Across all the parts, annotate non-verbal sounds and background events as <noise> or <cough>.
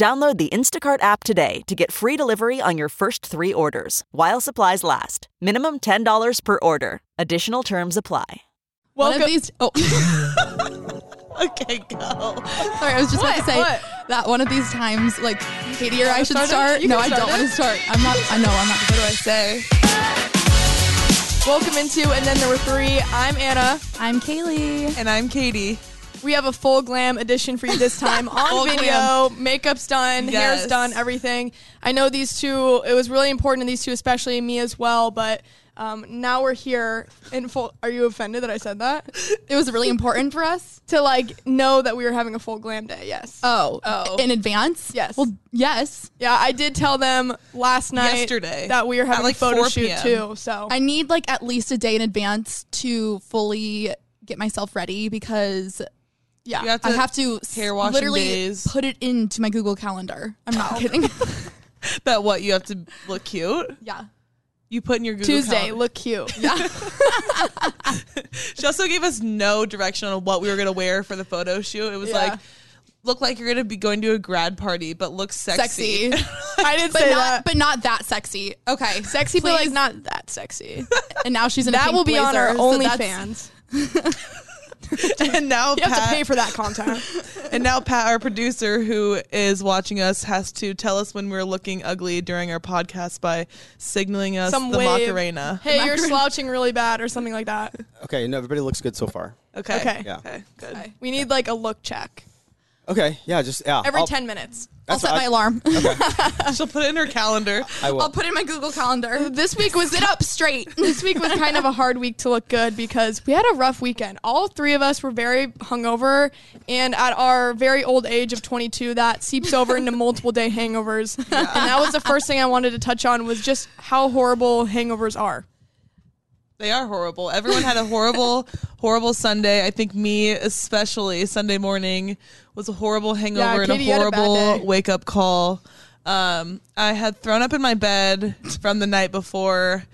Download the Instacart app today to get free delivery on your first three orders while supplies last. Minimum $10 per order. Additional terms apply. One Welcome. of these. Oh, <laughs> Okay, go. sorry. I was just about to say What? that one of these times, like Katie or I should start start. No, can I don't start want to start. I'm not. I know I'm not. What do I say? Welcome into and then there were three. I'm Anna. I'm Kaylee. And I'm Katie. We have a full glam edition for you this <laughs> time on video. Makeup's done, Yes. hair's done, everything. I know these two. It was really important to these two, especially me as well. But um, now we're here in full. Are you offended that I said that? It was really important for us. <laughs> to like know that we were having a full glam day. Yes. Oh, Oh. in advance. Yes. Well, yes. yeah, I did tell them last night Yesterday. that we were having like, a photo shoot p.m. too. So I need like at least a day in advance to fully get myself ready because yeah, You have to, I have to s- hair washing literally days. put it into my Google Calendar. I'm not <laughs> <laughs> kidding. that what you have to look cute. yeah. You put in your Google Tuesday Calendar. look cute. <laughs> Yeah. She also gave us no direction on what we were gonna wear for the photo shoot. It was Yeah. like look like you're gonna be going to a grad party, but look sexy. Sexy. I did but say not that. but not that sexy. Okay. Sexy, but like Please. not that sexy. and now she's in a that pink will be on our blazer, so OnlyFans. <laughs> and now You have to pay for that content. <laughs> and now Pat, our producer who is watching us, has to tell us when we're looking ugly during our podcast by signaling us Some the wave. Macarena. Hey, you're slouching really bad or something like that. Okay, no, everybody looks good so far. Okay. Okay. Yeah. Okay. Good. Okay. We need like a look check Okay, yeah, just yeah. every I'll- 10 minutes. I'll set what my I- alarm. <laughs> <laughs> She'll put it in her calendar. I will. I'll put it in my Google Calendar. <laughs> This week was Sit up straight. this week was kind of a hard week to look good because we had a rough weekend. All three of us were very hungover, and at our very old age of 22, that seeps over into multiple day hangovers. And that was the first thing I wanted to touch on was just how horrible hangovers are. They are horrible. Everyone had a horrible, <laughs> horrible Sunday. I think me especially Sunday morning was a horrible hangover and a had a bad horrible day. wake up call. Um, I had thrown up in my bed from the night before,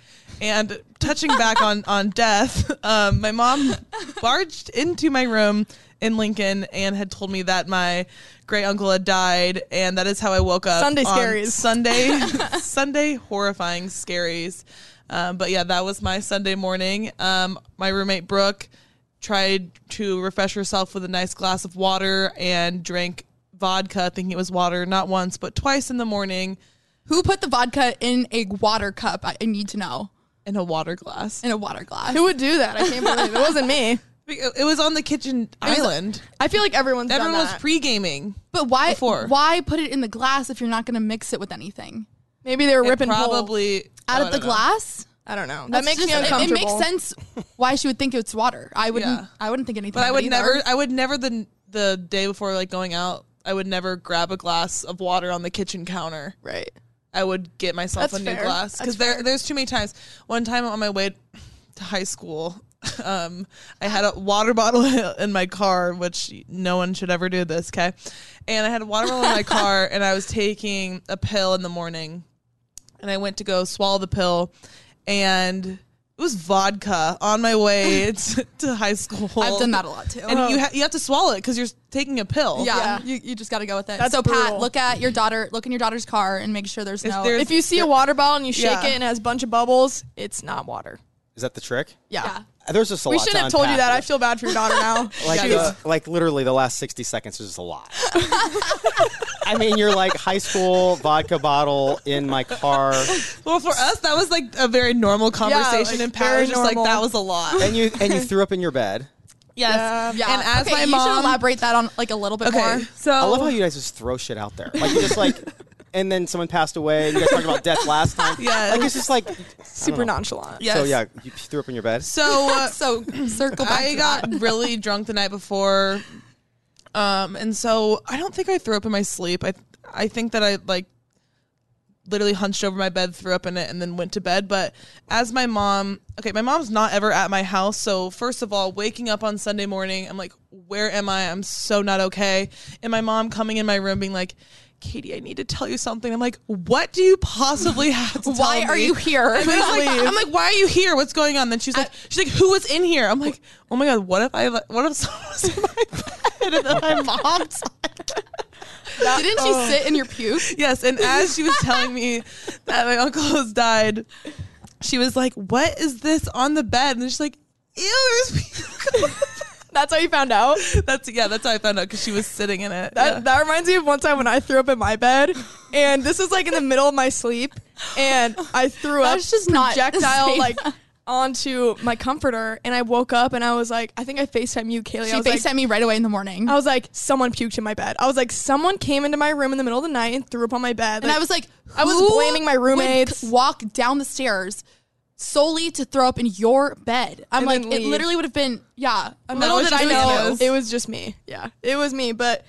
and touching back on <laughs> on death, um, my mom barged into my room in Lincoln and had told me that my great uncle had died, and that is how I woke up. Sunday on scaries. Sunday, <laughs> Sunday horrifying scaries. Um, but yeah, that was my Sunday morning. Um, my roommate Brooke tried to refresh herself with a nice glass of water and drank vodka, thinking it was water, not once but twice in the morning Who put the vodka in a water cup? I, I need to know. in a water glass. In a water glass. Who would do that? I can't believe it. It wasn't me. <laughs> It was on the kitchen island. I feel like everyone's Everyone done was pre gaming. but why? before. Why put it in the glass if you're not going to mix it with anything? Maybe they were ripping holes. probably Out oh, of the know. glass? I don't know. That That's makes just- me uncomfortable. It, makes sense why she would think it's water. I wouldn't. Yeah. I wouldn't think anything. But I would it either. never. I would never the the day before like going out. I would never grab a glass of water on the kitchen counter. Right. I would get myself That's a new fair. glass because there there's too many times. One time on my way to high school, <laughs> um, I had a water bottle <laughs> in my car, which no one should ever do this. Okay, and I had a water bottle in my <laughs> car, and I was taking a pill in the morning, and I went to go swallow the pill, and it was vodka on my way <laughs> to, to high school. I've done that a lot too. and you oh. ha- you have to swallow it because you're taking a pill. yeah, Yeah. You, you just got to go with it. That's so Pat, look at your daughter. Look in your daughter's car and make sure there's If no. there's- If you see a water bottle and you shake Yeah. it and it has a bunch of bubbles, it's not water. Is that the trick? Yeah. yeah. There's just a We lot. shouldn't have told you unpack. that. I feel bad for your daughter now. <laughs> like Jeez. the, like literally the last 60 seconds is just a lot. I mean, you're like high school vodka bottle in my car, Well, for us, that was like a very normal conversation, like, and Pat very was just like, "That was a lot." and you and you <laughs> threw up in your bed. Yes. Yeah. Yeah. And as okay, my you should mom, elaborate that on like a little bit okay, more. so I love how you guys just throw shit out there. Like you just like, <laughs> and then someone passed away. And you guys talked about death last time. <laughs> Yeah, like it's just like Super nonchalant. yes. So yeah, you threw up in your bed. So <laughs> uh, So circle back. I got that. really drunk the night before, um, and so I don't think I threw up in my sleep. I I think that I like literally hunched over my bed, threw up in it, and then went to bed. But as my mom, okay, my mom's not ever at my house. So, first of all, waking up on Sunday morning, I'm like, where am I? I'm so not okay. And my mom coming in my room being like, Katie, I need to tell you something. I'm like, what do you possibly have to <laughs> Why are you here? I'm, like, I'm like, why are you here? What's going on? Then she's like, she's like, who was in here? I'm like, oh my god, what if I, what if <laughs> someone was in my bed? And then my mom's <laughs> Didn't she sit in your puke? Yes, and as she was telling me that my uncle has died, she was like, "What is this on the bed?" And she's like, "Ew, there's." That's how you found out. <laughs> that's yeah, that's how I found out because she was sitting in it. That Yeah. that reminds me of one time when I threw up in my bed, and this was like in the middle of my sleep, and I threw up That's just projectile safe. like <laughs> onto my comforter, and I woke up and I was like, I think I Facetime you, Kaylee. She I was like, FaceTimed me right away in the morning. I was like, someone puked in my bed. I was like, someone came into my room in the middle of the night and threw up on my bed. and I was like, I was blaming my would roommates. Walk down the stairs solely to throw up in your bed. I'm And like, then it leave. literally would have been, yeah. No, Little did I know. you. it was just me. Yeah, it was me. But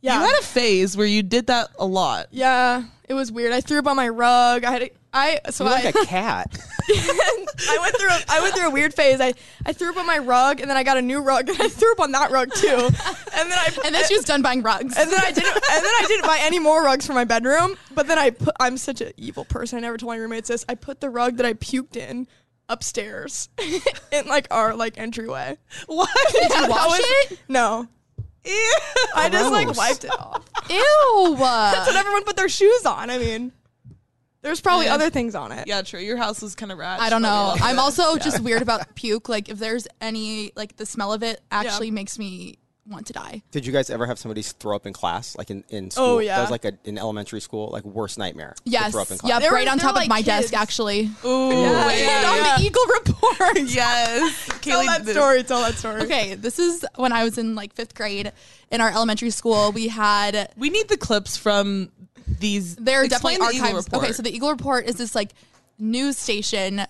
yeah, You had a phase where you did that a lot. yeah, it was weird. I threw up on my rug. I had a, I so You're I like a <laughs> cat. I went through a, I went through a weird phase. I, I threw up on my rug and then I got a new rug <laughs> and I threw up on that rug too. And then I And then she was done buying rugs. and then I didn't and then I didn't buy any more rugs for my bedroom. But then I put I'm such an evil person. I never told my roommates this. I put the rug that I puked in upstairs <laughs> in like our like entryway. What? Did you wash was- it? No. Ew. I just like wiped it off. Ew. That's what everyone put their shoes on. I mean, there's probably Yeah. other things on it. Yeah, true. Your house is kind of rad. I don't know. I'm also <laughs> just weird about puke. Like if there's any like the smell of it actually makes me want to die. Did you guys ever have somebody throw up in class, like in, in oh, school? Oh, yeah. That was like a, in elementary school, like worst nightmare. to Yes. Throw up in class. Yep. There right were- on top were, of like, my desk, actually. Ooh, <laughs> Yeah. wait. Yeah. on the Eagle Report. <laughs> Yes. Tell Kaylee that did- story. Tell that story. Okay, this is when I was in like fifth grade in our elementary school. We had We need the clips from these. There are definitely the archives. Okay, so the Eagle Report is this like news station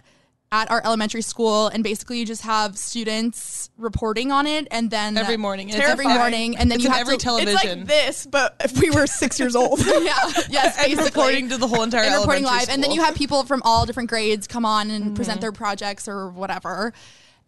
at our elementary school, and basically you just have students reporting on it, and then Every morning. It's every morning, and then It's you have every to, television. It's like this, but if we were six years old. <laughs> yeah, yes, <laughs> and basically. reporting to the whole entire and reporting elementary live, and then you have people from all different grades come on and present their projects or whatever.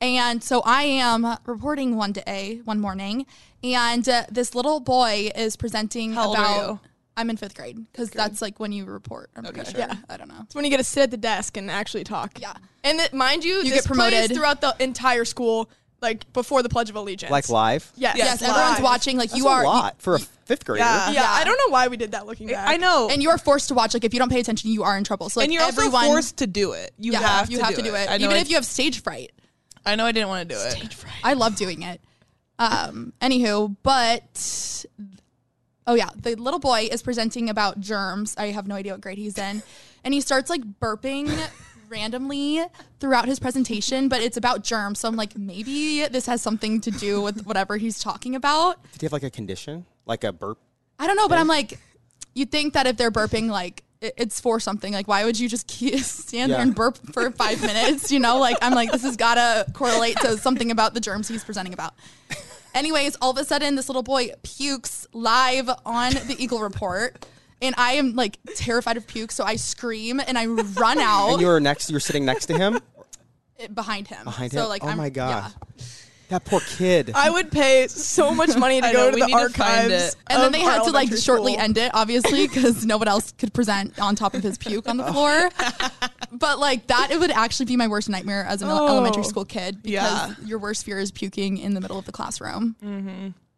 And so I am reporting one day, one morning, and uh, this little boy is presenting How old about. Are you? I'm in fifth grade because that's like when you report. I'm pretty Okay. sure. Yeah. I don't know. It's when you get to sit at the desk and actually talk. Yeah. And it, mind you, You this get promoted. plays throughout the entire school, like before the Pledge of Allegiance. Like live? Yes. Yes, live. everyone's watching. Like That's you are, a lot for a fifth grader. Yeah. Yeah, Yeah. I don't know why we did that looking back. I know. and you are forced to watch. Like if you don't pay attention, you are in trouble. So like and you're everyone, also forced to do it. You yeah, have you to have do to do it, I know even I, if you have stage fright. I know I didn't want to do it. I love doing it. Um, anywho, but oh yeah, the little boy is presenting about germs. I have no idea what grade he's in, and he starts like burping <laughs> randomly throughout his presentation, but it's about germs. So I'm like, maybe this has something to do with whatever he's talking about. Did he have like a condition? Like a burp? I don't know, but I'm like, you'd think that if they're burping, like it's for something. Like, why would you just <laughs> stand there and burp for five minutes? You know, like I'm like, this has got to correlate to something about the germs he's presenting about. Anyways, all of a sudden, this little boy pukes live on the Eagle Report. And I am like terrified of puke, so I scream and I run out And you were next. You were sitting next to him. behind him. Behind so him. like, oh I'm, my god, yeah. That poor kid. I would pay so much money to <laughs> I go know, to the need to find archives. And then they had to like elementary shortly end it, obviously, because <laughs> no one else could present on top of his puke on the floor. <laughs> but like that, it would actually be my worst nightmare as an Oh. elementary school kid because Yeah. your worst fear is puking in the middle of the classroom.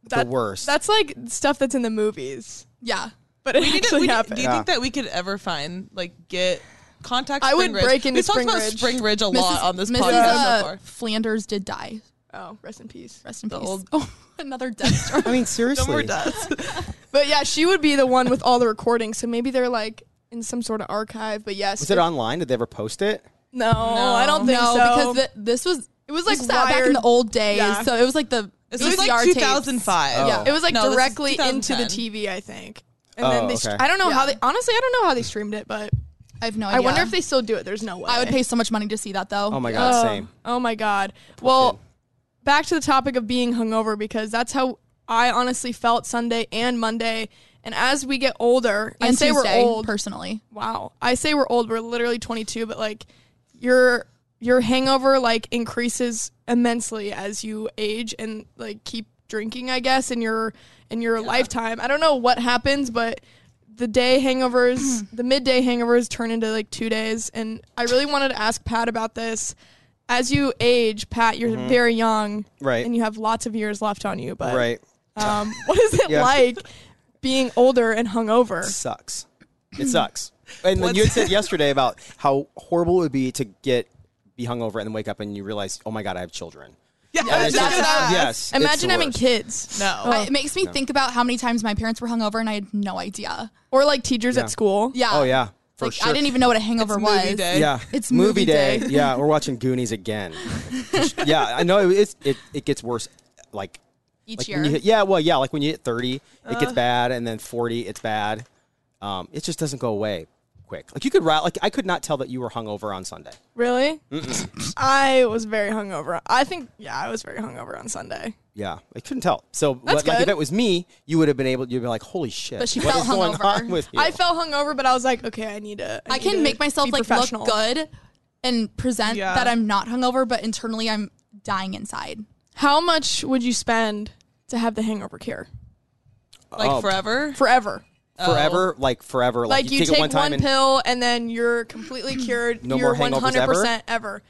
the worst. That's like stuff that's in the movies, Yeah. but it We need to- actually we need- happened. do you Yeah. think that we could ever find like get contact? I would Spring Ridge? break into We've talked about Ridge. Spring Ridge a lot on this Mrs. podcast uh, so. Flanders did die. Oh, rest in peace. Rest in The peace. old- oh, <laughs> another death <laughs> story. I mean, No seriously. more deaths. <laughs> But yeah, she would be the one with all the recordings. So maybe they're like in some sort of archive. But yes, Was it online? Did they ever post it? No, I don't think no, so. because th- this was it was like like back in the old days. Yeah. So it was like the This was VCR like tapes. 2005. Oh. Yeah. It was like No, directly into the TV, I think. And Oh, then they, okay. I don't know how they. Honestly, I don't know how they streamed it, but I have no idea. I wonder if they still do it. There's no way. I would pay so much money to see that though. Oh my oh, god, Oh, same. Oh my god. well, kid. Back to the topic of being hungover because that's how I honestly felt Sunday and Monday. And as we get older, I And say Tuesday, we're old. personally. wow. I say we're old. We're literally 22, but like your your hangover like increases immensely as you age and like keep drinking, I guess, in your in your lifetime. I don't know what happens, but the day hangovers, <clears throat> the midday hangovers turn into like 2 days and I really wanted to ask Pat about this. As you age, Pat, you're very young Right. and you have lots of years left on you, but Right. um, <laughs> what is it Yeah. like being older and hungover? sucks. It sucks. <laughs> And then you had said yesterday about how horrible it would be to get be hungover and then wake up and you realize, oh my god, I have children. Yeah, And I it's was just- yes. Imagine having worst. kids. No. I- it makes me think about how many times my parents were hungover and I had no idea. Or like teachers Yeah. at school. Yeah. Oh yeah, for Like, sure. I didn't even know what a hangover It's was. day. Yeah, It's movie movie day. day. yeah, we're watching Goonies again. <laughs> yeah, I know it, it's it, it gets worse. Like Each like year. you hit, yeah, well, yeah, like when you hit thirty, it Uh. gets bad, and then forty, it's bad. Um, it just doesn't go away quick. Like you could ra- like I could not tell that you were hungover on Sunday. Really? <clears throat> I was very hungover. I think, yeah, I was very hungover on Sunday. Yeah, I couldn't tell. So, That's like, like if it was me, you would have been able. You'd be like, "Holy shit!" But she what felt is going hungover. on with you?" I felt hungover, but I was like, okay, I need to. I need can to make myself be like professional. look good and present Yeah. that I'm not hungover, but internally I'm dying inside. How much would you spend to have the hangover cure like Oh. forever. forever? Forever, like forever. Like, Like, you, take, take, it one time and pill and then you're completely <clears throat> cured. No you're more hangovers 100% ever.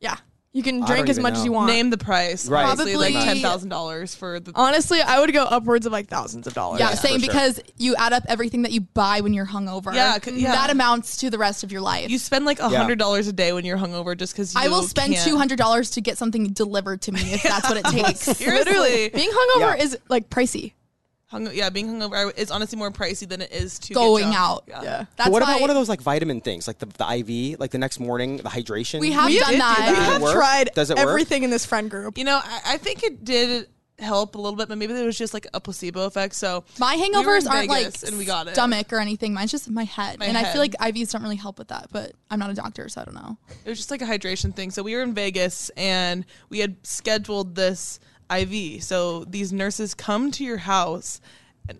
Yeah, you can drink don't as even much as know. you want. Name the price. Right. Obviously, like Probably- ten thousand dollars for the. Honestly, I would go upwards of like thousands of dollars. Yeah, Yeah, same for sure. because you add up everything that you buy when you're hungover. Yeah, c- yeah. That amounts to the rest of your life. You spend like a hundred dollars a day when you're hungover just because I will spend two hundred dollars to get something delivered to me if that's what it <laughs> takes. Seriously, Being hungover Yeah. is like pricey. Hung- yeah, being hungover is honestly more pricey than it is to get Going drunk. out. Yeah. Yeah. That's But what about one of those like vitamin things, like the, the IV, like the next morning, the hydration? we have We done did do that. that. We Does it have work? tried Does it work? everything in this friend group. You know, I, I think it did help a little bit, but maybe there was just like a placebo effect. So My we hangovers aren't Vegas like and we got it. stomach or anything. Mine's just my head. My and I feel like IVs don't really help with that, but I'm not a doctor, so I don't know. It was just like a hydration thing. So we were in Vegas and we had scheduled this IV. So these nurses come to your house,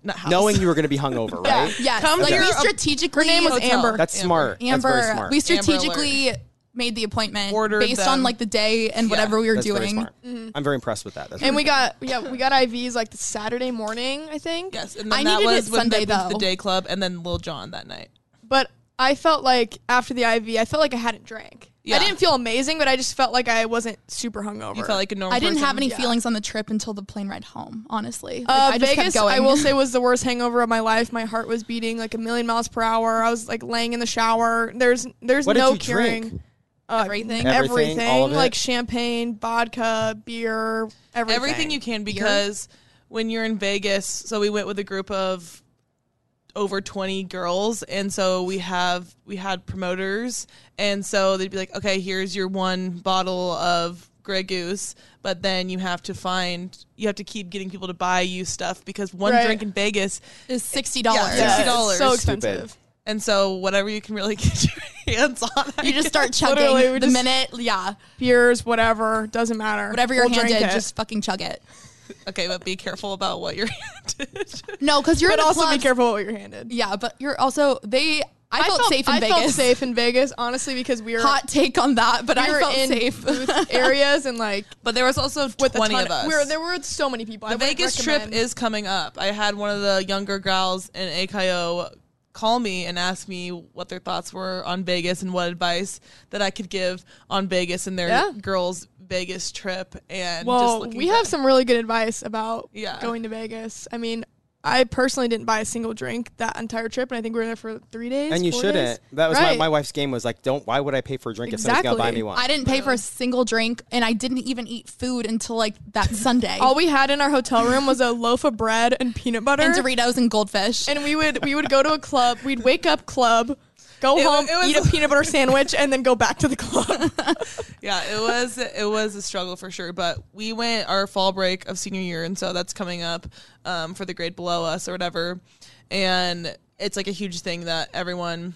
house. knowing you were going to be hungover, <laughs> right? Yes. Come like to we your- strategically Her name was Hotel. Amber. That's smart. That's Amber, very smart. we Amber strategically made the appointment Ordered based on like the day and Yeah, whatever we were That's very doing. smart. Mm-hmm. I'm very impressed with that. That's and very we got yeah we got IVs like the Saturday morning I think. Yes, and then I that needed was it when Sunday, they went the day club, and then Lil Jon that night. But I felt like after the IV, I felt like I hadn't drank. Yeah. I didn't feel amazing, but I just felt like I wasn't super hungover. You felt like a normal. I didn't person. have any Yeah. feelings on the trip until the plane ride home, honestly. Like, uh, I just Vegas, kept going. I will <laughs> say, was the worst hangover of my life. My heart was beating like a million miles per hour. I was like laying in the shower. There's there's What did no you curing. drink? Uh, Everything? Everything, all of it? like champagne, vodka, beer, everything. everything you can because when you're in Vegas, so we went with a group of over 20 girls and so we have we had promoters and so they'd be like okay here's your one bottle of Grey Goose but then you have to find you have to keep getting people to buy you stuff because one Right. drink in Vegas is sixty dollars. Yeah, Yeah, $60. it's So Stupid. expensive. and so whatever you can really <laughs> get your hands on I You just start chugging Literally, the just- minute, yeah, Beers, whatever, doesn't matter. whatever you're We'll drink handed, it. just fucking chug it. Okay but be careful about what you're <laughs> handed No, because you're But in the also be careful what you're handed. Yeah, but you're also they. I, felt, safe in I Vegas. felt safe in Vegas, honestly, because we were Hot take on that, but we I were felt in safe. booth <laughs> areas and like but there was also with 20 a ton of us We were, there were so many people. I The wouldn't Vegas trip is coming up. I had one of the younger gals in AKO call me and ask me what their thoughts were on Vegas and what advice that I could give on Vegas and their Yeah. girls' Vegas trip. And just Well, looking we have some really good advice about Yeah. going to Vegas. I mean, I personally didn't buy a single drink that entire trip, and I think we were there for three days. And you four shouldn't. days. That was Right. my, my wife's game was like, don't. Why would I pay for a drink if somebody's gonna buy me one? I didn't pay for a single drink, and I didn't even eat food until like that Sunday. <laughs> All we had in our hotel room was a loaf of bread and peanut butter, and Doritos and goldfish. and we would we would go to a club. We'd wake up club, go It home, it was- eat a peanut butter sandwich, and then go back to the club. <laughs> Yeah, it was it was a struggle for sure. But we went our fall break of senior year, and so that's coming up um, for the grade below us or whatever. And it's like a huge thing that everyone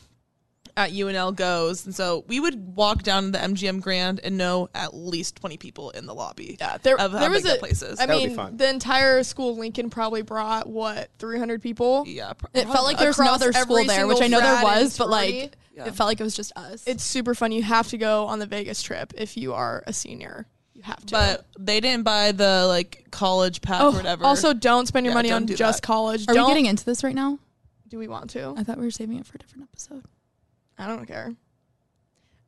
at UNL goes, and so we would walk down to the MGM Grand and know at least twenty people in the lobby. Yeah, there, of there was big a that place is. I That would be mean, fun. the entire school Lincoln probably brought what 300 people. yeah, pro- It felt like there was no other school there, which I know there was, but like. Yeah. it felt like it was just us. It's super fun. You have to go on the Vegas trip if you are a senior. You have to. but they didn't buy the like college pack oh, or whatever. also don't spend your Yeah, money on just that. college. Are don't, we getting into this right now? Do we want to? I thought we were saving it for a different episode. I don't care.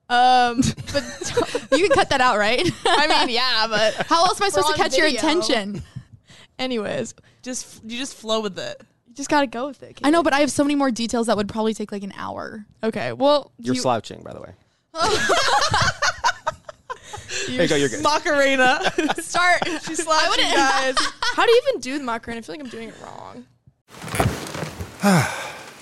Um, <laughs> but <laughs> You can cut that out, right? I mean, yeah, but <laughs> How else am I supposed to on catch your attention? anyways, just you just flow with it. you just gotta go with it. I know, but I have so many more details that would probably take like an hour. okay. Well, You're you, slouching, by the way. you There you go. You're good. Macarena. Start. She's slouching, guys. How do you even do the Macarena? I feel like I'm doing it wrong. <sighs>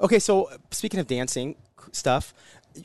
Okay, so uh, speaking of dancing stuff,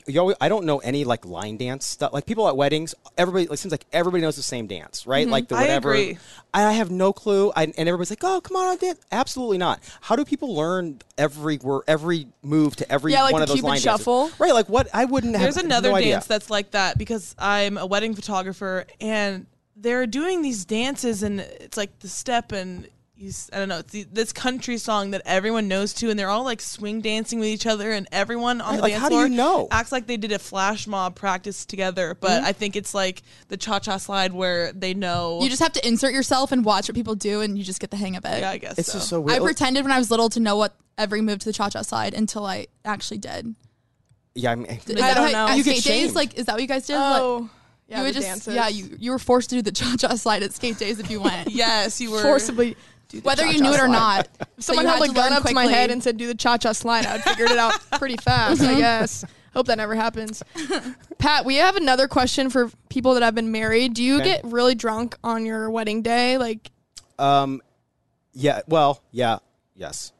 you always, I don't know any like line dance stuff. Like people at weddings, everybody it seems like everybody knows the same dance, right? Like the I whatever. agree. I have no clue, I, and everybody's like, "Oh, come on, I'll dance." Absolutely not. How do people learn every word, every move to every Yeah, like one the of those Cupid line shuffle. dances? Right? Like what? I wouldn't have. There's another no dance idea. that's like that because I'm a wedding photographer and they're doing these dances and it's like the step and you, s- I don't know, it's the, this country song that everyone knows too, and they're all like swing dancing with each other, and everyone on Right, the like, dance how do floor you know? acts like they did a flash mob practice together. But Mm-hmm. I think it's like the cha cha slide where they know. You just have to insert yourself and watch what people do, and you just get the hang of it. yeah, I guess It's so. just so weird. I pretended when I was little to know what every move to the cha cha slide until I actually did. yeah, I mean, Is I that don't how- know. At You get skate days, like, is that what you guys did? Like, Oh, yeah, you would just, dances. yeah, you you were forced to do the cha cha slide at skate days if you went. <laughs> yes, you were forcibly. Do the Whether you knew it or slide. not. <laughs> If someone you held had a to gun learn up to my head and said, "Do the cha-cha slide," I'd figured it out <laughs> pretty fast. I guess. Hope that never happens. <laughs> Pat, we have another question for people that have been married. Do you Okay. get really drunk on your wedding day? Like, Um, yeah. Well, yeah. Yes,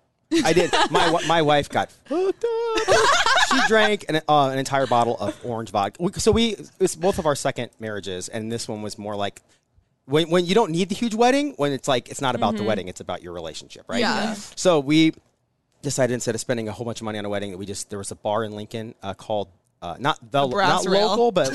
I did. my my wife got fucked up. she drank an, uh, an entire bottle of orange vodka. We- So we it's both of our second marriages, and this one was more like when when you don't need the huge wedding. When it's like it's not about the wedding, it's about your relationship, right? Yeah. So we decided instead of spending a whole bunch of money on a wedding, that we just there was a bar in Lincoln uh, called uh, not the Brass not Rail. local, but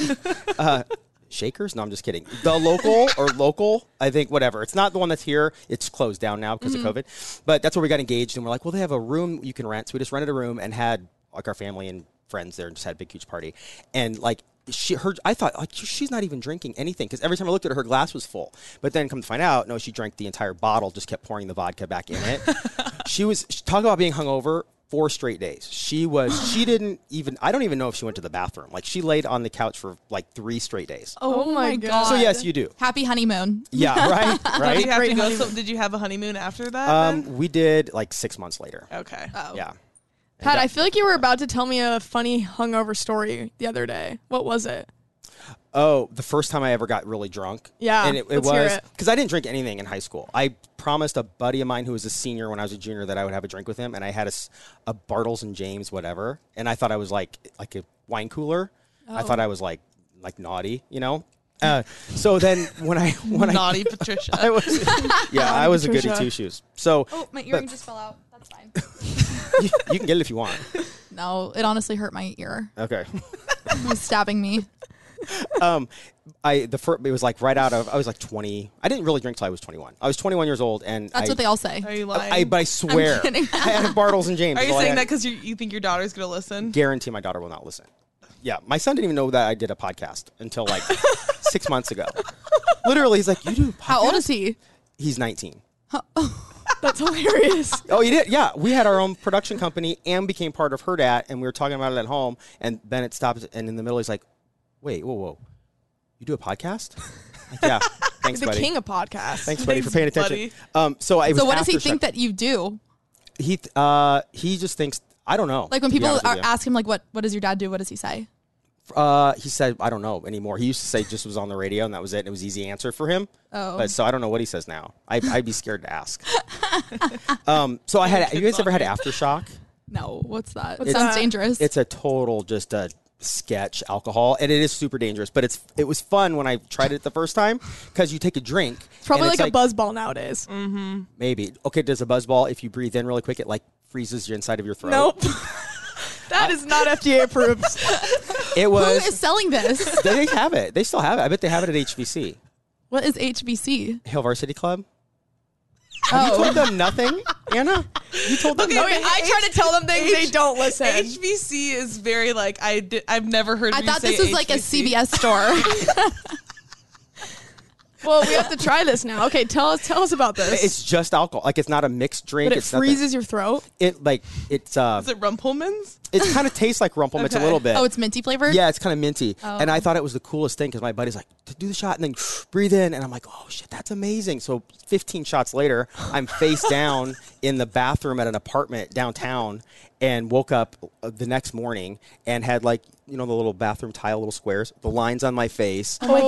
<laughs> uh, Shakers? No, I'm just kidding. The local or local, I think whatever. It's not the one that's here. It's closed down now because of COVID. But that's where we got engaged, and we're like, well, they have a room you can rent. So we just rented a room and had like our family and friends there, and just had a big huge party. And like she, her, I thought like she's not even drinking anything because every time I looked at her, her glass was full. But then come to find out, no, she drank the entire bottle. Just kept pouring the vodka back in it. <laughs> she was talk about being hungover four straight days. She was. She <gasps> didn't even. I don't even know if she went to the bathroom. Like she laid on the couch for like three straight days. oh, my god. So yes, you do. Happy honeymoon. Yeah, <laughs> right, Did you right. have to go? So, did you have a honeymoon after that? then? Um, we did like six months later. okay. Oh. Yeah. Pat, I feel like you were about to tell me a funny hungover story the other day. What was it? Oh, the first time I ever got really drunk. Yeah, and it, it let's was because I didn't drink anything in high school. I promised a buddy of mine who was a senior when I was a junior that I would have a drink with him, and I had a Bartles and James whatever, and I thought I was like like a wine cooler. I Oh. thought I was like like naughty, you know. Uh, so then when I when I, Naughty Patricia. I, <laughs> I was yeah I was a goody two shoes. So Oh, my but earring just fell out. That's fine. <laughs> you, you can get it if you want. <laughs> no, it honestly hurt my ear. Okay. <laughs> It was stabbing me. um, I the first, it was like right out of I was like 20. I didn't really drink till I was 21. I was 21 years old, and That's I, what they all say. Are you lying? I, but I swear, kidding. I had Bartles and James. Are you Well, I saying had- that because you, you think your daughter's gonna listen? Guarantee my daughter will not listen. Yeah, my son didn't even know that I did a podcast until like six months ago. Literally, he's like, "You do?" A How old is he? He's 19. That's hilarious. <laughs> Oh, you did? Yeah, we had our own production company and became part of Hurrdat, and we were talking about it at home. And Bennett stops, and in the middle, he's like, "Wait, whoa, whoa, you do a podcast?" Like, yeah, <laughs> thanks, the buddy. king of podcasts. Thanks, buddy, for paying attention. Um, so I was So what does he think that you do? he? Uh, he just thinks I don't know. Like when people are, ask him like what what does your dad do? What does he say? Uh, he said, I don't know anymore. He used to say just was on the radio and that was it. And it was easy answer for him. Oh. But so I don't know what he says now. I, I'd be scared to ask. <laughs> um, so I had, you guys ever had Aftershock? No, what's that? What's Sounds dangerous. It's a total just a sketch alcohol and it is super dangerous, but it's, it was fun when I tried it the first time because you take a drink. It's probably and like, it's a buzz ball nowadays. Maybe. Okay. Does a buzz ball, if you breathe in really quick, it like freezes your inside of your throat? Nope. <laughs> that is not FDA approved. It was, Who is selling this? <laughs> they have it. They still have it. I bet they have it at HBC. what is HBC? Hill Varsity Club. Have you oh. told them nothing, <laughs> Anna? You told them Okay, nothing? Okay, I try to tell them things they don't listen. HBC is very like I did, I've never heard. I you thought say this was like a HBC. CVS store. <laughs> well, we have to try this now. Okay, tell us tell us about this. It's just alcohol. Like it's not a mixed drink. but it it's nothing- freezes your throat. It like it's uh, Is it Rumple Minze? it kind of tastes like Rumpelman. It's a little bit. oh, it's minty flavored. yeah, it's kind of minty. Oh. And I thought it was the coolest thing because my buddy's like, do the shot and then <sniffs> breathe in, and I'm like, oh shit, that's amazing. So 15 shots later, I'm face <laughs> down in the bathroom at an apartment downtown, and woke up uh, the next morning and had like you know the little bathroom tile, little squares, the lines on my face. Oh my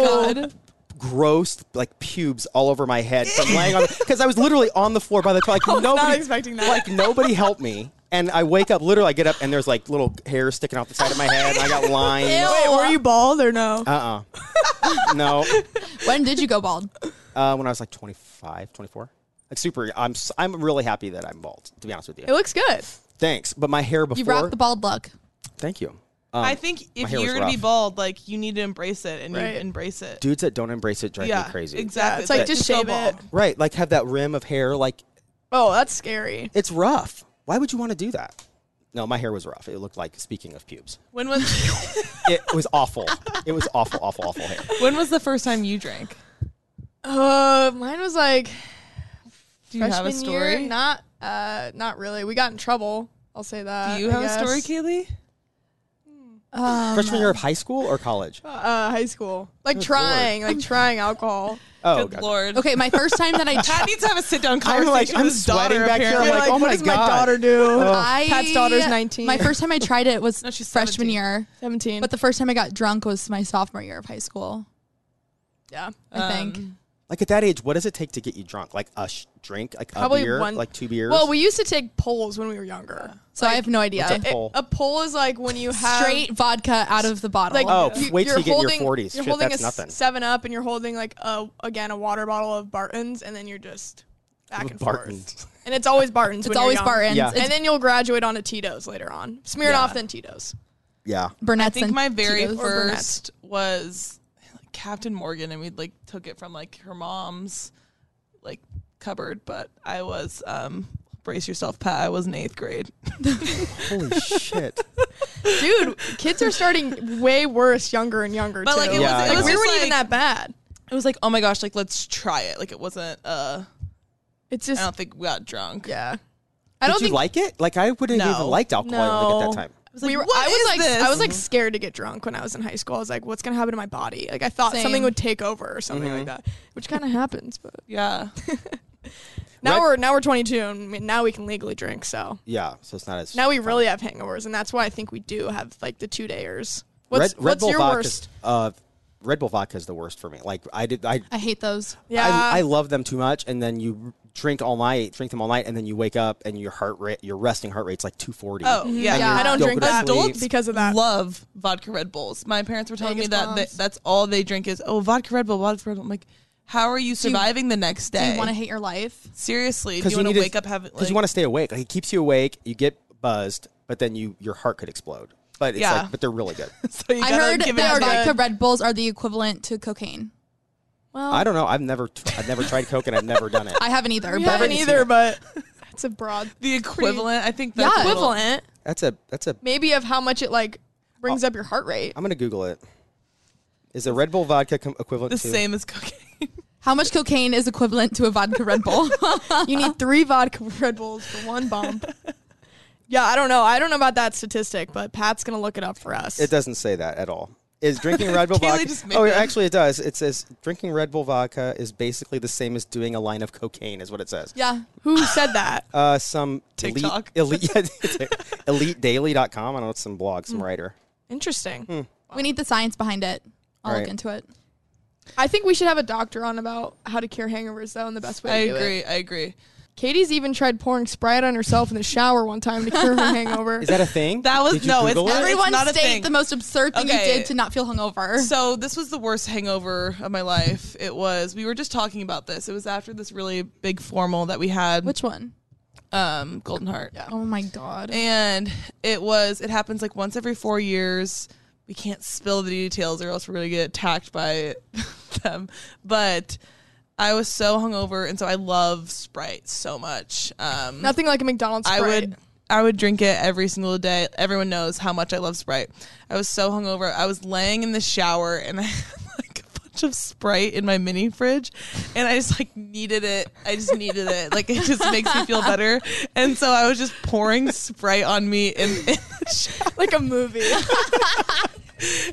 god. Gross like pubes all over my head from <laughs> laying on because I was literally on the floor by the time like <laughs> was nobody not expecting that. like nobody helped me and I wake up literally I get up and there's like little hairs sticking out the side of my head and I got <laughs> lines Wait, were you bald or no? uh uh no When did you go bald? uh, when I was like 25 24 like super I'm I'm really happy that I'm bald to be honest with you it looks good. thanks but my hair before You rock the bald look. thank you um, I think if you're gonna be bald, like you need to embrace it and Right. you embrace it. dudes that don't embrace it drive yeah, me crazy Exactly. it's like, just shave it. right like have that rim of hair like Oh, that's scary. it's rough why would you want to do that no my hair was rough it looked like speaking of pubes When was <laughs> it was awful. It was awful, awful, awful hair. when was the first time you drank? Uh, mine was like Do you have a freshman year. story? Not, uh, not really. We got in trouble. I'll say that. Do you I have a story, guess. Kaylee? Um, Freshman year of high school or college? Uh, high school. Like trying, like trying alcohol. Oh, Good God. lord. Okay, my first time that I <laughs> Pat needs to have a sit down I'm conversation like- I'm with his daughter. sweating back here. I'm apparently. Like, like, oh what my does my daughter do? I Pat's daughter's 19. My first time I tried it was No, she's freshman 17. year, 17. but the first time I got drunk was my sophomore year of high school. yeah. I think. Um, Like at that age, what does it take to get you drunk? Like a sh- drink, like Probably a beer, one- like two beers. Well, we used to take polls when we were younger. So I have no idea. What's a poll? A poll is like when you have Straight vodka out of the bottle. like Oh, you, wait till you're get in your holding, 40s. You're Shit, holding that's a nothing. Seven Up, and you're holding like a again a water bottle of Bartons, and then you're just back and Bartons. forth. And it's always Bartons. it's always young. Bartons. Yeah. It's And then you'll graduate on to Tito's later on. Smirnoff, Yeah. then Tito's. yeah. Burnett's I think and my very Tito's. Or Burnett. first was like, Captain Morgan, and we like took it from like her mom's like cupboard. But I was um brace yourself, Pat. I was in eighth grade. <laughs> Holy shit. Dude, kids are starting way worse younger and younger. But too. like it Yeah, was, I it like was we weren't like, even that bad. It was like, oh my gosh, like let's try it. Like it wasn't. uh It's just I don't think we got drunk. yeah. I Did don't you think like it? Like I wouldn't have No. even liked alcohol like, at that time. I was like, we were, I was like this? I was like scared to get drunk when I was in high school. I was like, what's gonna happen to my body? Like I thought Same. something would take over or something Mm-hmm. like that, which kind of happens. But <laughs> yeah. <laughs> now Red- we're now we're 22 and we- now we can legally drink. So Yeah, so it's not as now we fun. really have hangovers, and that's why I think we do have like the two dayers. What's Red, Red what's Bull your vodka. worst? Uh, Red Bull vodka is the worst for me. Like I did, I I hate those. Yeah, I, I love them too much, and then you drink all night, drink them all night, and then you wake up and your heart rate, your resting heart rate's like 240. Oh mm-hmm. yeah. Yeah. I don't drink to that sleep. because of that. love vodka Red Bulls. My parents were telling Vegas me that they, that's all they drink is oh vodka Red Bull, vodka Red Bull. I'm like, how are you surviving the next day? Do day? you want to hate your life? Seriously, do because you want to wake up having because like, you want to stay awake. Like it keeps you awake, you get buzzed, but then you your heart could explode. but it's Yeah. like, but they're really good. <laughs> So you I gotta heard give it that to me. vodka Red Bulls are the equivalent to cocaine. Well, I don't know. I've never, tr- I've never tried Coke and I've never done it. <laughs> I haven't either. we but haven't either, it. but <laughs> it's a broad the equivalent. I think Yeah. that's a equivalent, That's a, that's a. maybe of how much it like Oh. brings up your heart rate. I'm gonna Google it. Is a Red Bull vodka com- equivalent the to same as cocaine. <laughs> How much cocaine is equivalent to a vodka Red Bull? You need three vodka Red Bulls for one bump. yeah, I don't know. I don't know about that statistic, but Pat's gonna look it up for us. It doesn't say that at all. Is drinking Red Bull <laughs> Kaylee vodka? just made oh, it. actually, it does. It says drinking Red Bull vodka is basically the same as doing a line of cocaine. Is what it says. yeah. Who said that? <laughs> Uh, some TikTok. elite, <laughs> elite, yeah, elitedaily.com. I don't know, it's some blog, some writer. Interesting. We need the science behind it. I'll Right. look into it. I think we should have a doctor on about how to cure hangovers though, and the best way I to do agree. it. I agree. Katie's even tried pouring Sprite on herself in the shower one time to cure her <laughs> hangover. Is that a thing? That was- Did you no, it's Google it? every- Everyone not a state thing. the most absurd thing Okay. you did to not feel hungover. So this was the worst hangover of my life. It was. We were just talking about this. It was after this really big formal that we had. Which one? um Golden Heart. Yeah. Oh my god. And it was. It happens like once every four years. We can't spill the details, or else we're gonna get attacked by <laughs> them. But I was so hungover, and so I love Sprite so much. Um, Nothing like a McDonald's I Sprite. would I would drink it every single day. Everyone knows how much I love Sprite. I was so hungover. I was laying in the shower and <laughs> I had like a bunch of Sprite in my mini fridge and I just like needed it. I just needed it. Like it just makes me feel better. And so I was just pouring Sprite on me in, in the shower. like a movie. <laughs>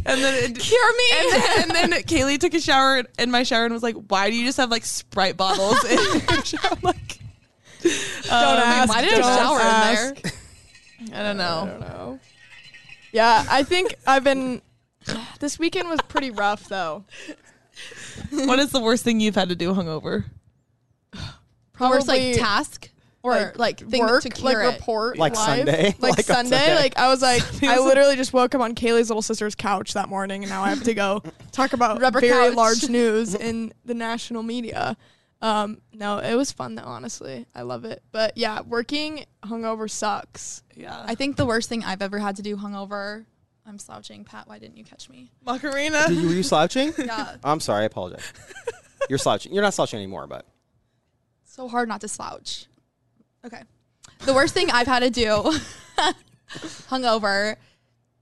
And then it, Cure me. and then, and then Kaylee took a shower in my shower and was like, "Why do you just have like Sprite bottles in your <laughs> shower?" I'm like, don't um, ask. Why did I shower ask. in there? I don't know. I don't know. Yeah, I think I've been. This weekend was pretty rough though. what is the worst thing you've had to do hungover? <sighs> Worst like task or like, thing work, to like it. report, Like live. Sunday? like, <laughs> Like Sunday. Sunday? Like I was like, I <laughs> literally just woke up on Kaylee's little sister's couch that morning, and now I have to go <laughs> talk about Rubber very couch. large news in the national media. Um, no, it was fun though. Honestly, I love it. But yeah, working hungover sucks. Yeah. I think the worst thing I've ever had to do hungover. I'm slouching, Pat. Why didn't you catch me? Macarena. Did you, were you slouching? Yeah, I'm sorry. I apologize. You're slouching. You're not slouching anymore, but so hard not to slouch. Okay, the worst thing I've had to do <laughs> hungover,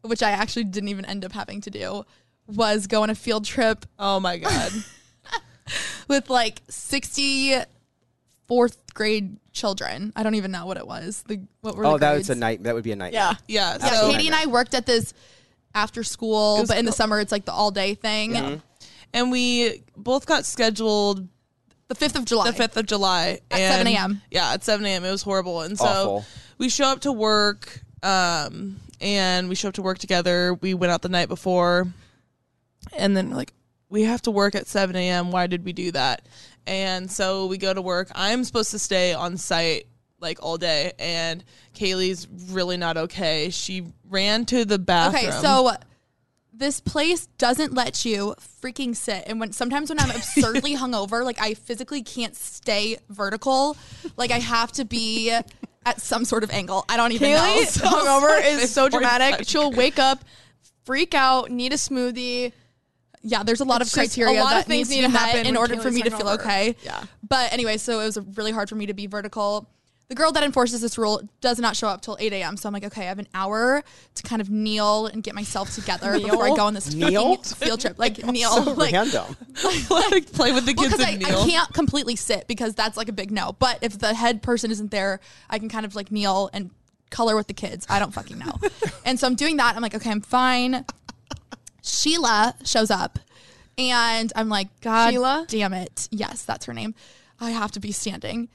which I actually didn't even end up having to do, was go on a field trip Oh my god. <laughs> with like 60 fourth grade children. I don't even know what it was. The what were oh, the that grades? was a night. That would be a night. Yeah, Yeah. Yeah, So, Katie and I worked at this after school, was but in the summer it's like the all day thing. Mm-hmm. and we both got scheduled The fifth of July. the fifth of July At and- 7 a.m.. Yeah, at seven a.m. It was horrible, and so Awful. we show up to work, um, and we show up to work together. We went out the night before, and then like we have to work at seven a.m. Why did we do that? And so we go to work. I'm supposed to stay on site like all day, and Kaylee's really not okay. She ran to the bathroom. Okay, so this place doesn't let you freaking sit. And when sometimes when I'm absurdly <laughs> hungover, like I physically can't stay vertical. Like I have to be at some sort of angle. I don't even know. Kaylee <laughs> So- hungover is so <laughs> dramatic. She'll wake up, freak out, need a smoothie. yeah, there's a lot It's of just- criteria a lot of that things needs to need to happen in when order for Kaylee's me to feel hungover. okay. Yeah. But anyway, so it was really hard for me to be vertical. The girl that enforces this rule does not show up till 8 a.m. So I'm like, okay, I have an hour to kind of kneel and get myself together before I go on this Kneel? field trip. <laughs> Like kneel, So like random. <laughs> <laughs> like play with the kids because I, and I kneel. can't completely sit because that's like a big no. But if the head person isn't there, I can kind of like kneel and color with the kids. I don't fucking know. and so I'm doing that. I'm like, okay, I'm fine. Sheila shows up and I'm like, God Sheila? damn it. Yes, that's her name. I have to be standing.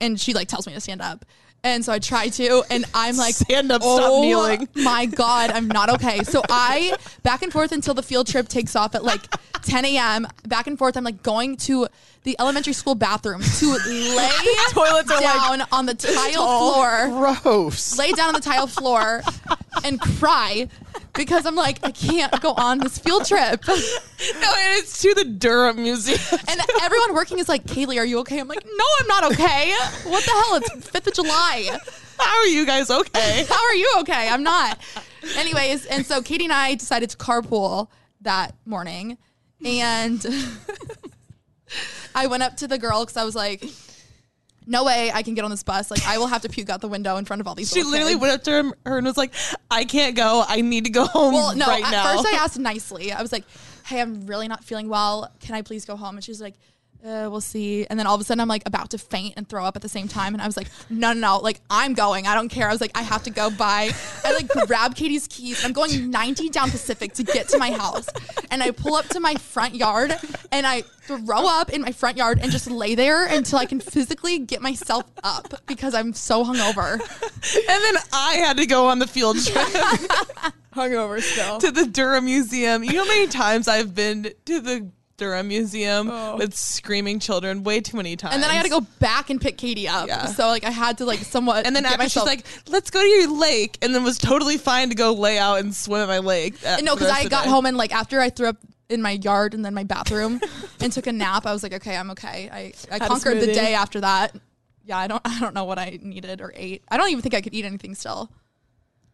And, she like tells me to stand up. And so I try to, and I'm like, Stand up, stop "Oh kneeling." My God, I'm not okay. So I back and forth until the field trip takes off at like 10 a.m. Back and forth, I'm like going to the elementary school bathroom to <laughs> lay Toilets are, like, down on the tile floor Gross. lay down on the tile floor and cry because I'm like, I can't go on this field trip. <laughs> no, and it's to the Durham Museum. And everyone working is like, Kaylee, are you okay? I'm like, no, I'm not okay. What the hell? It's 5th of July. How are you guys okay? <laughs> How are you okay? I'm not. Anyways, and so Katie and I decided to carpool that morning, and <laughs> I went up to the girl because I was like, "No way, I can get on this bus. Like, I will have to puke out the window in front of all these." People. She literally kids." went up to her- her and was like, "I can't go. I need to go home Well, no. right at now." first, I <laughs> asked nicely. I was like, "Hey, I'm really not feeling well. Can I please go home?" And she's like. Uh, we'll see. And then all of a sudden, I'm like about to faint and throw up at the same time. And I was like, no, no, no. Like, I'm going. I don't care. I was like, I have to go by. I like grab Katie's keys. I'm going 90 down Pacific to get to my house. And I pull up to my front yard and I throw up in my front yard and just lay there until I can physically get myself up because I'm so hungover. and then I had to go on the field trip <laughs> Hungover still. to the Durham Museum. You know how many times I've been to the Durham Museum Oh. with screaming children? Way too many times. And then I had to go back and pick Katie up. Yeah. So like I had to like somewhat. And then get after myself, she's like, "Let's go to your lake," and then was totally fine to go lay out and swim at my lake. uh, no, because I got day. home and like after I threw up in my yard and then my bathroom <laughs> and took a nap, I was like, okay, I'm okay. I, I Had conquered the day after that. Yeah, I don't I don't know what I needed or ate. I don't even think I could eat anything still.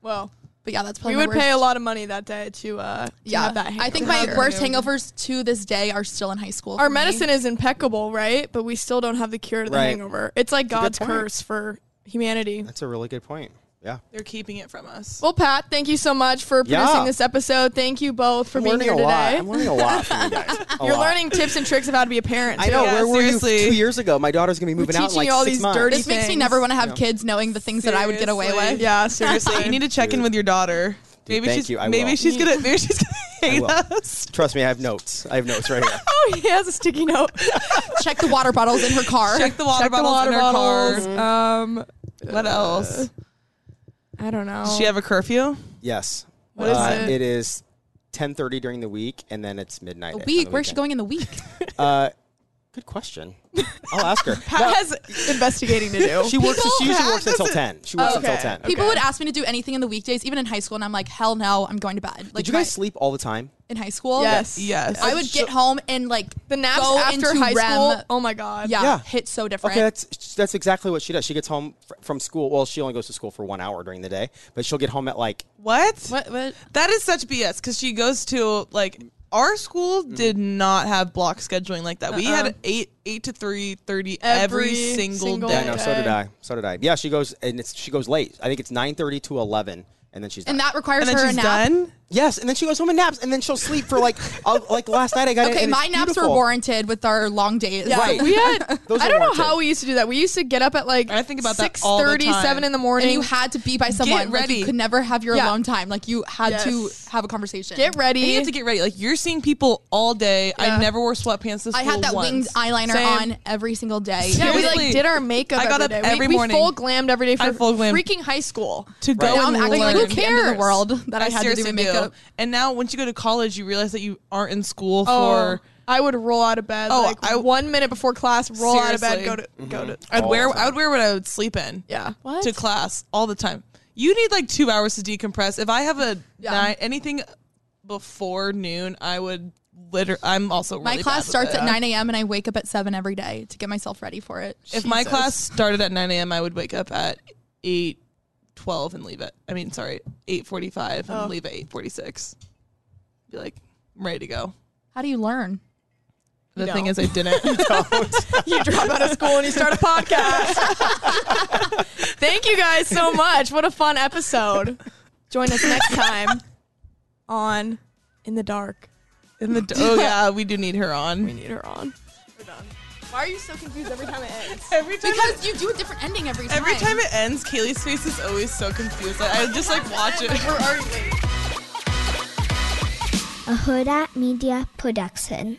Well, But yeah, that's probably we would my pay a lot of money that day to uh to Yeah, have that I think my Have worst hangovers to this day are still in high school. our for me. medicine is impeccable, right? But we still don't have the cure to the Right. hangover. It's like a God's curse for humanity. That's a really good point. Yeah. They're keeping it from us. Well, Pat, thank you so much for producing Yeah. this episode. Thank you both for I'm being here a lot. today. I'm learning a lot from you <laughs> guys. A You're lot. learning tips and tricks of how to be a parent. I know. Yeah, where were you two years ago? My daughter's gonna be moving out in teaching like you all six these months. dirty This makes me never want to have Yeah. kids knowing the things that I would get away with. Yeah, <laughs> seriously. you need to check in with your daughter. maybe thank she's you. I maybe will. she's gonna maybe she's gonna <laughs> hate us. Trust me, I have notes. I have notes right here. oh, he has a sticky note. Check the water bottles in her car. Check the water Check the bottles water in her bottles. car. Um, What else? I don't know. Does she have a curfew? Yes. What is uh, it? It is 10:30 during the week, and then it's midnight. a on week. Where's she weekend. going in the week? <laughs> Uh, good question. I'll ask her. <laughs> Pat No, has investigating to do. she works. She usually Pat works until 10. She works Okay. until 10. People Okay. would ask me to do anything in the weekdays, even in high school, and I'm like, hell no, I'm going to bed. Like Did you my- guys sleep all the time? In high school? yes. Yes. I would get home and like The naps go after into high REM. school. Oh my god. Yeah, Yeah. hit so different. Okay, that's that's exactly what she does. She gets home fr- from school. Well, she only goes to school for one hour during the day, but she'll get home at like What? what? What? That is such BS because she goes to like our school Mm. did not have block scheduling like that. We Uh-uh. had eight eight to three thirty every, Every single, single day. Yeah, no, so did I. So did I. Yeah, she goes and it's she goes late. I think it's nine thirty to eleven, and then she's done. And that requires And then her she's a nap. done. yes, and then she goes home and naps, and then she'll sleep for like uh, <laughs> like last night. I got in, Okay, and my it's naps were warranted with our long days. Yeah, Right. <laughs> we had. Those I don't know how we used to do that. We used to get up at like I think about that six all thirty, seven in the morning. And you had to be by someone. Like, ready. you could never have your Yeah. alone time. Like you had to have a conversation. get ready. And you have to get ready. Like you're seeing people all day. Yeah. I never wore sweatpants to school I had that once. winged eyeliner Same. on every single day. yeah, we like did our makeup. I got every up day. We- every we, morning. full glammed every day for I full glammed. freaking high school. to go Right. And acting like learn. it's the end of the world that I, had to do seriously my makeup. And now once you go to college, you realize that you aren't in school Oh, for. I would roll out of bed Oh, like I- one minute before class. Roll out of bed. Go to go to. Mm-hmm. I'd All wear. I would wear what I would sleep in. Yeah. What? to class all the time. You need like two hours to decompress. If I have a Yeah. night, anything before noon, I would literally. I'm also my class bad starts at 9 a.m. and I wake up at 7 every day to get myself ready for it. If my class started at 9 a.m., I would wake up at eight twelve and leave it. I mean, sorry, eight forty five and Oh. leave at eight forty six. Be like, I'm ready to go. How do you learn? The You thing don't. is, I didn't. <laughs> <laughs> you drop out of school and you start a podcast. <laughs> Thank you guys so much. What a fun episode. Join us next time on In the Dark. In the oh yeah, we do need her on. We need her on. We're done. Why are you so confused every time it ends? <laughs> Every time. Because you do a different ending every time. Every time it ends, Kaylee's face is always so confused. Like, I just like watch it. We're already late. a Hurrdat Media Production.